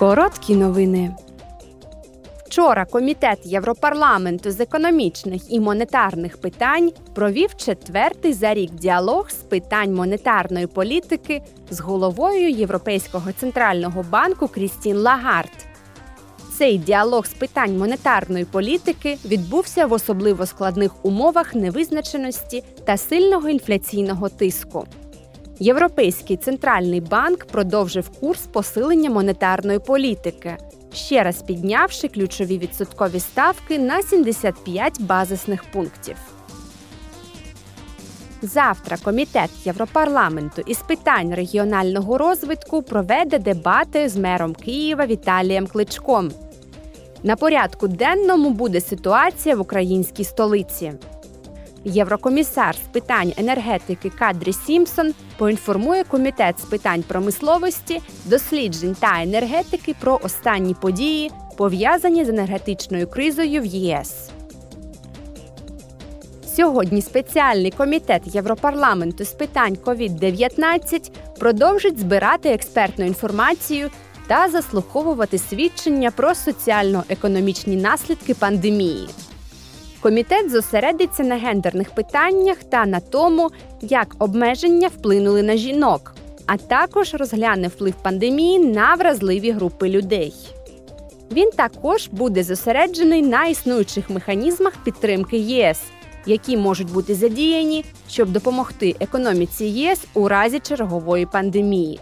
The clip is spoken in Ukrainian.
Короткі новини. Вчора комітет Європарламенту з економічних і монетарних питань провів четвертий за рік діалог з питань монетарної політики з головою Європейського центрального банку Крістін Лагард. Цей діалог з питань монетарної політики відбувся в особливо складних умовах невизначеності та сильного інфляційного тиску. Європейський центральний банк продовжив курс посилення монетарної політики, ще раз піднявши ключові відсоткові ставки на 75 базисних пунктів. Завтра комітет Європарламенту із питань регіонального розвитку проведе дебати з мером Києва Віталієм Кличком. На порядку денному буде ситуація в українській столиці. Єврокомісар з питань енергетики Кадрі Сімпсон поінформує комітет з питань промисловості, досліджень та енергетики про останні події, пов'язані з енергетичною кризою в ЄС. Сьогодні спеціальний комітет Європарламенту з питань COVID-19 продовжить збирати експертну інформацію та заслуховувати свідчення про соціально-економічні наслідки пандемії. Комітет зосередиться на гендерних питаннях та на тому, як обмеження вплинули на жінок, а також розгляне вплив пандемії на вразливі групи людей. Він також буде зосереджений на існуючих механізмах підтримки ЄС, які можуть бути задіяні, щоб допомогти економіці ЄС у разі чергової пандемії.